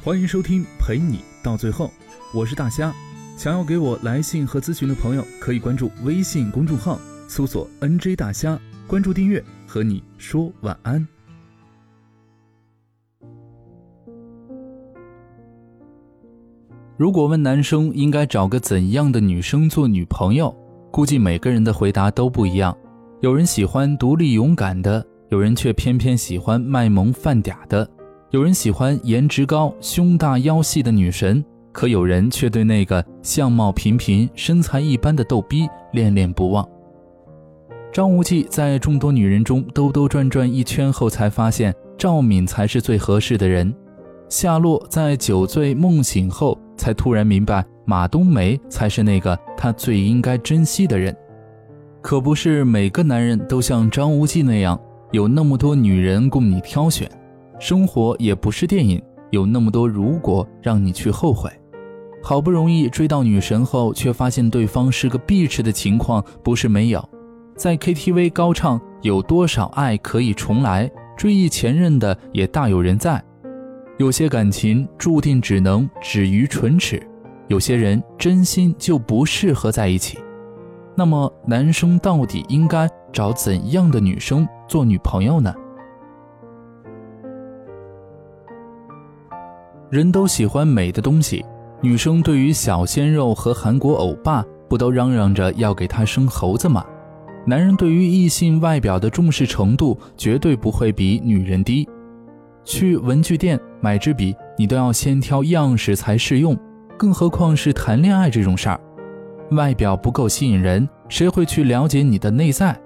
欢迎收听陪你到最后，我是大虾。想要给我来信和咨询的朋友，可以关注微信公众号，搜索 “nj 大虾”，关注订阅，和你说晚安。如果问男生应该找个怎样的女生做女朋友，估计每个人的回答都不一样。有人喜欢独立勇敢的，有人却偏偏喜欢卖萌犯嗲的。有人喜欢颜值高、胸大腰细的女神，可有人却对那个相貌平平、身材一般的逗逼恋恋不忘。张无忌在众多女人中兜兜转转一圈后，才发现赵敏才是最合适的人。夏洛在酒醉梦醒后，才突然明白马冬梅才是那个他最应该珍惜的人。可不是每个男人都像张无忌那样，有那么多女人供你挑选。生活也不是电影，有那么多如果让你去后悔。好不容易追到女神后，却发现对方是个壁纸的情况不是没有。在 KTV 高唱有多少爱可以重来，追忆前任的也大有人在。有些感情注定只能止于唇齿，有些人真心就不适合在一起。那么，男生到底应该找怎样的女生做女朋友呢？人都喜欢美的东西，女生对于小鲜肉和韩国欧巴，不都嚷嚷着要给他生猴子吗？男人对于异性外表的重视程度，绝对不会比女人低。去文具店买支笔，你都要先挑样式才适用，更何况是谈恋爱这种事儿。外表不够吸引人，谁会去了解你的内在？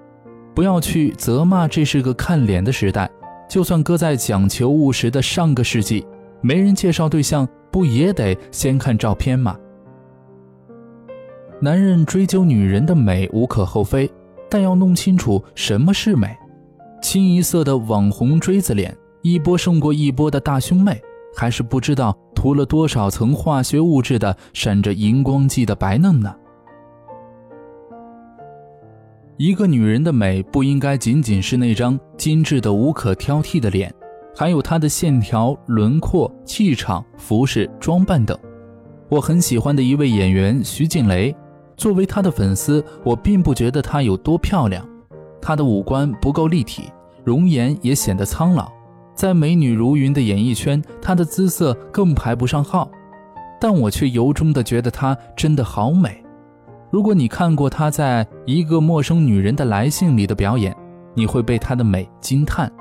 不要去责骂，这是个看脸的时代。就算搁在讲求务实的上个世纪。没人介绍对象，不也得先看照片吗？男人追究女人的美无可厚非，但要弄清楚什么是美。清一色的网红锥子脸，一波胜过一波的大胸妹，还是不知道涂了多少层化学物质的闪着荧光剂的白嫩呢？一个女人的美，不应该仅仅是那张精致的无可挑剔的脸。还有她的线条、轮廓、气场、服饰、装扮等。我很喜欢的一位演员徐静蕾，作为她的粉丝，我并不觉得她有多漂亮。她的五官不够立体，容颜也显得苍老。在美女如云的演艺圈，她的姿色更排不上号。但我却由衷的觉得她真的好美。如果你看过她在一个陌生女人的来信里的表演，你会被她的美惊叹。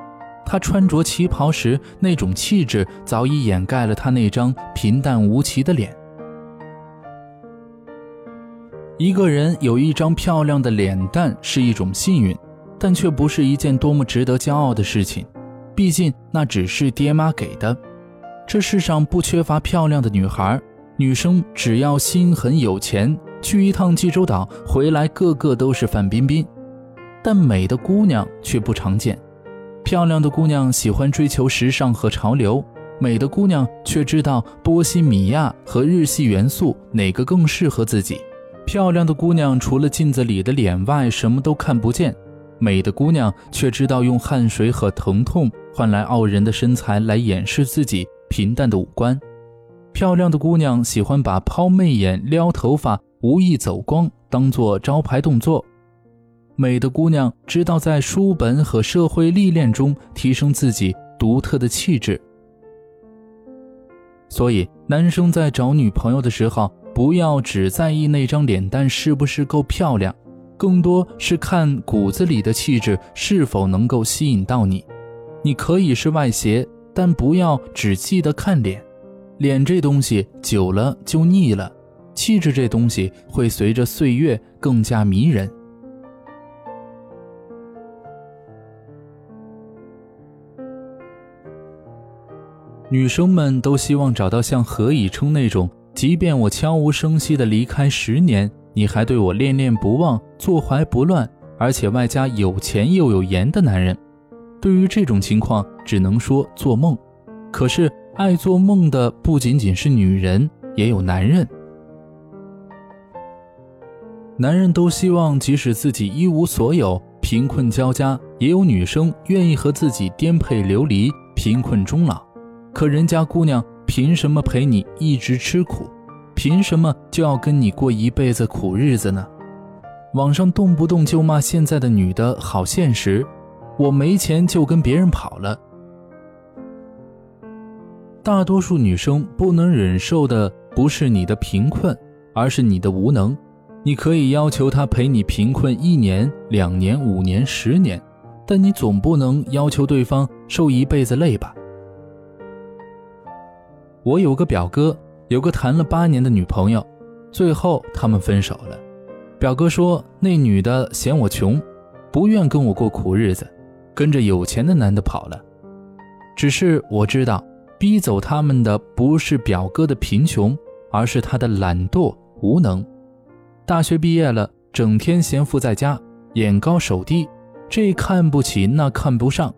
她穿着旗袍时那种气质，早已掩盖了她那张平淡无奇的脸。一个人有一张漂亮的脸蛋是一种幸运，但却不是一件多么值得骄傲的事情。毕竟那只是爹妈给的。这世上不缺乏漂亮的女孩，女生只要心很有钱，去一趟济州岛回来个个都是范冰冰。但美的姑娘却不常见。漂亮的姑娘喜欢追求时尚和潮流，美的姑娘却知道波西米亚和日系元素哪个更适合自己。漂亮的姑娘除了镜子里的脸外什么都看不见，美的姑娘却知道用汗水和疼痛换来傲人的身材来掩饰自己平淡的五官。漂亮的姑娘喜欢把抛媚眼、撩头发、无意走光当做招牌动作。美的姑娘知道在书本和社会历练中提升自己独特的气质，所以男生在找女朋友的时候，不要只在意那张脸蛋是不是够漂亮，更多是看骨子里的气质是否能够吸引到你。你可以是外邪，但不要只记得看脸，脸这东西久了就腻了，气质这东西会随着岁月更加迷人。女生们都希望找到像何以琛那种，即便我悄无声息的离开十年，你还对我恋恋不忘、坐怀不乱，而且外加有钱又有颜的男人。对于这种情况，只能说做梦。可是爱做梦的不仅仅是女人，也有男人。男人都希望，即使自己一无所有、贫困交加，也有女生愿意和自己颠沛流离、贫困终老。可人家姑娘凭什么陪你一直吃苦？凭什么就要跟你过一辈子苦日子呢？网上动不动就骂现在的女的好现实，我没钱就跟别人跑了。大多数女生不能忍受的不是你的贫困，而是你的无能。你可以要求他陪你贫困一年、两年、五年、十年，但你总不能要求对方受一辈子累吧？我有个表哥，有个谈了八年的女朋友，最后他们分手了。表哥说，那女的嫌我穷，不愿跟我过苦日子，跟着有钱的男的跑了。只是我知道，逼走他们的不是表哥的贫穷，而是他的懒惰无能。大学毕业了，整天闲赋在家，眼高手低，这看不起那看不上。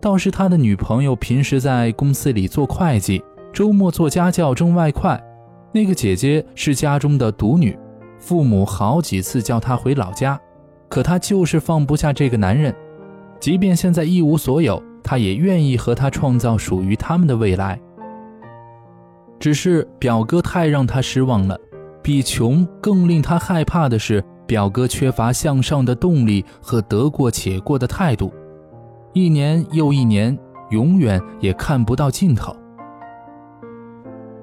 倒是他的女朋友平时在公司里做会计，周末做家教挣外快。那个姐姐是家中的独女，父母好几次叫她回老家，可她就是放不下这个男人。即便现在一无所有，她也愿意和他创造属于他们的未来。只是表哥太让她失望了。比穷更令他害怕的是，表哥缺乏向上的动力和得过且过的态度，一年又一年，永远也看不到尽头。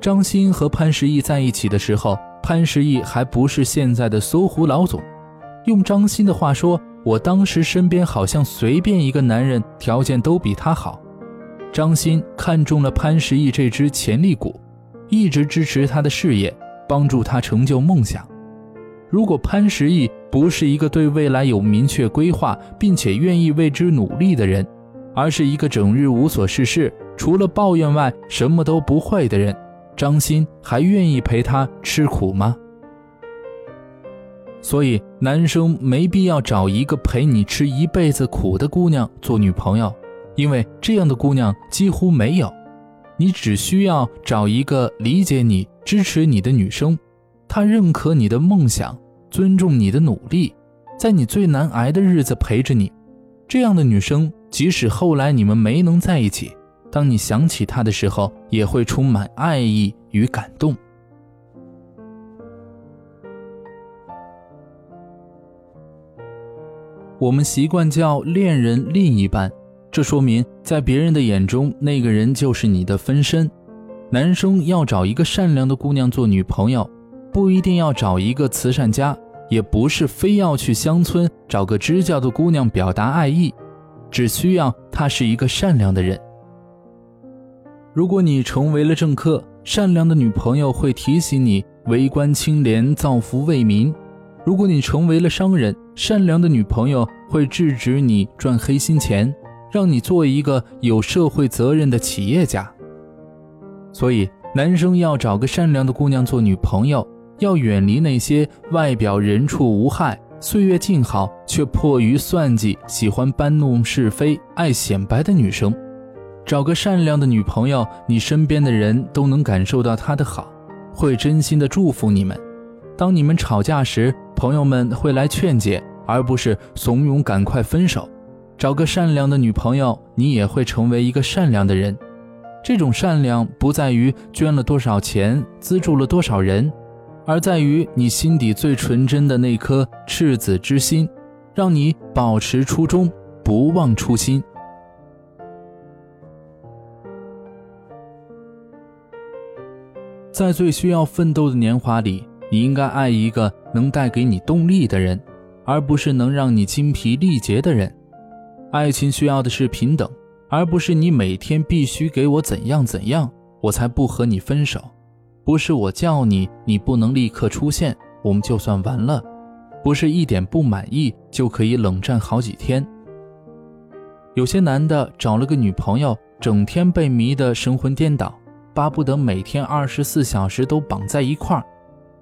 张欣和潘石屹在一起的时候，潘石屹还不是现在的搜狐老总。用张欣的话说，我当时身边好像随便一个男人条件都比他好。张欣看中了潘石屹这只潜力股，一直支持他的事业。帮助他成就梦想。如果潘石屹不是一个对未来有明确规划并且愿意为之努力的人，而是一个整日无所事事，除了抱怨外什么都不会的人，张欣还愿意陪他吃苦吗？所以，男生没必要找一个陪你吃一辈子苦的姑娘做女朋友，因为这样的姑娘几乎没有。你只需要找一个理解你。支持你的女生，她认可你的梦想，尊重你的努力，在你最难挨的日子陪着你。这样的女生，即使后来你们没能在一起，当你想起她的时候，也会充满爱意与感动。我们习惯叫恋人另一半，这说明在别人的眼中，那个人就是你的分身。男生要找一个善良的姑娘做女朋友，不一定要找一个慈善家，也不是非要去乡村找个支教的姑娘表达爱意，只需要她是一个善良的人。如果你成为了政客，善良的女朋友会提醒你为官清廉、造福为民；如果你成为了商人，善良的女朋友会制止你赚黑心钱，让你做一个有社会责任的企业家。所以，男生要找个善良的姑娘做女朋友，要远离那些外表人畜无害、岁月静好却迫于算计、喜欢搬弄是非、爱显摆的女生。找个善良的女朋友，你身边的人都能感受到她的好，会真心的祝福你们。当你们吵架时，朋友们会来劝解，而不是怂恿赶快分手。找个善良的女朋友，你也会成为一个善良的人。这种善良不在于捐了多少钱、资助了多少人，而在于你心底最纯真的那颗赤子之心，让你保持初衷，不忘初心。在最需要奋斗的年华里，你应该爱一个能带给你动力的人，而不是能让你精疲力竭的人。爱情需要的是平等。而不是你每天必须给我怎样怎样，我才不和你分手；不是我叫你，你不能立刻出现，我们就算完了；不是一点不满意就可以冷战好几天。有些男的找了个女朋友，整天被迷得神魂颠倒，巴不得每天二十四小时都绑在一块儿，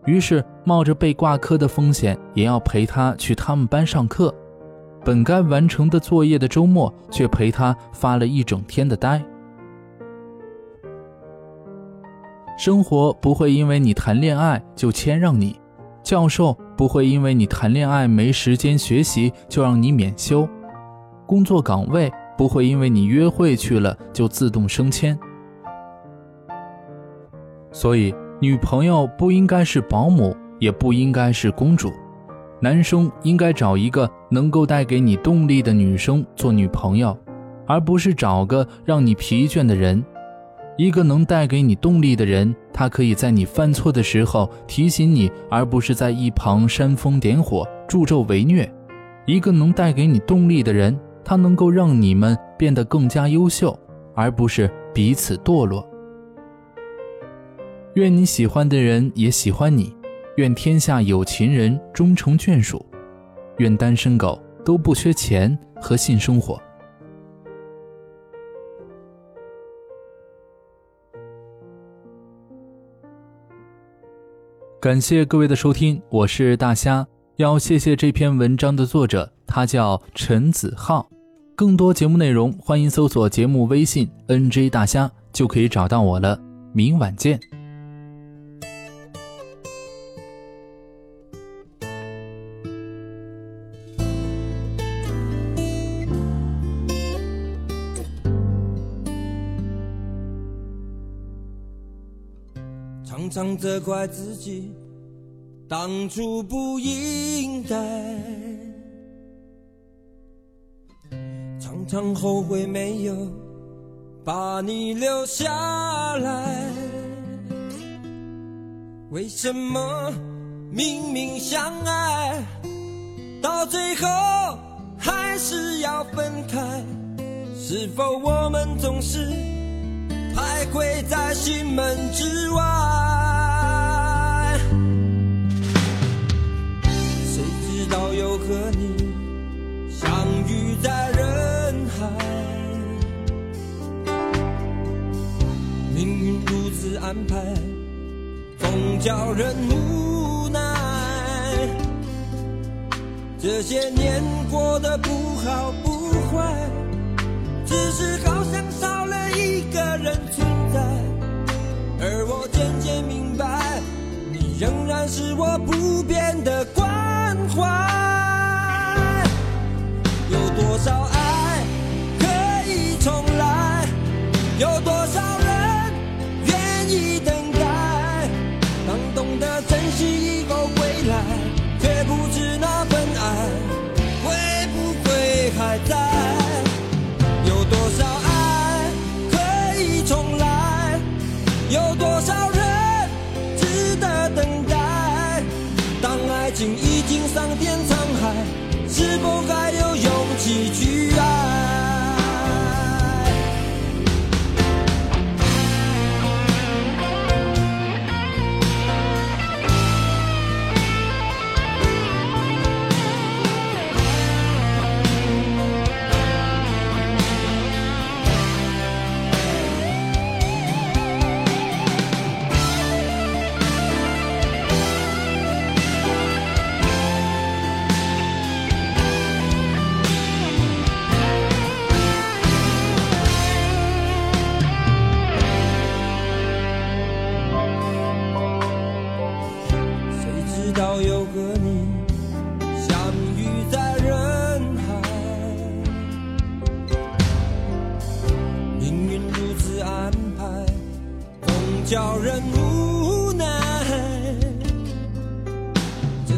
于是冒着被挂科的风险，也要陪他去他们班上课。本该完成的作业的周末，却陪他发了一整天的呆。生活不会因为你谈恋爱就谦让你，教授不会因为你谈恋爱没时间学习就让你免休，工作岗位不会因为你约会去了就自动升迁。所以，女朋友不应该是保姆，也不应该是公主。男生应该找一个能够带给你动力的女生做女朋友，而不是找个让你疲倦的人。一个能带给你动力的人，他可以在你犯错的时候提醒你，而不是在一旁煽风点火、助纣为虐。一个能带给你动力的人，他能够让你们变得更加优秀，而不是彼此堕落。愿你喜欢的人也喜欢你，愿天下有情人终成眷属，愿单身狗都不缺钱和性生活。感谢各位的收听，我是大虾。要谢谢这篇文章的作者，他叫陈子浩。更多节目内容，欢迎搜索节目微信 “nj 大虾”就可以找到我了。明晚见。常责怪自己当初不应该，常常后悔没有把你留下来。为什么明明相爱，到最后还是要分开？是否我们总是？徘徊在心门之外，和你相遇在人海，命运如此安排，总叫人无奈。这些年过得不好不坏，只是好像少了一个人存在。而我渐渐明白，你仍然是我不变的有多少人愿意等待？当懂得珍惜以后回来，却不知那份爱会不会还在？有多少爱可以重来？有多少人值得等待？当爱情已经桑田沧海，是否还有勇气去爱？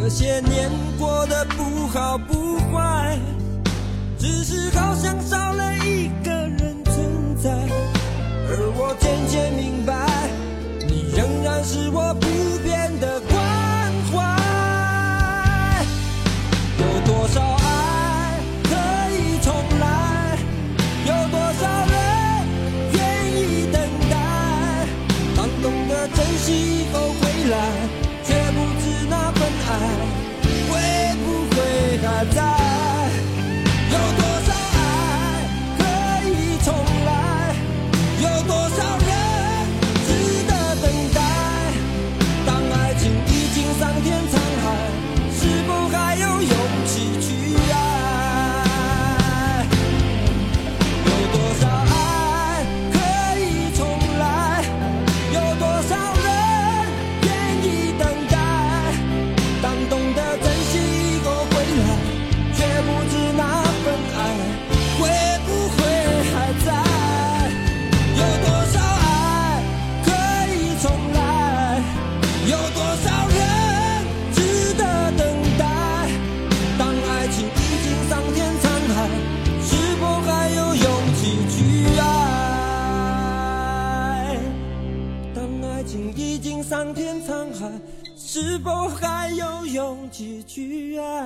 这些年过得不好不坏，只是好像少了一个人存在。而我渐渐明白，你仍然是我不变的桑田沧海，是否还有勇气去爱？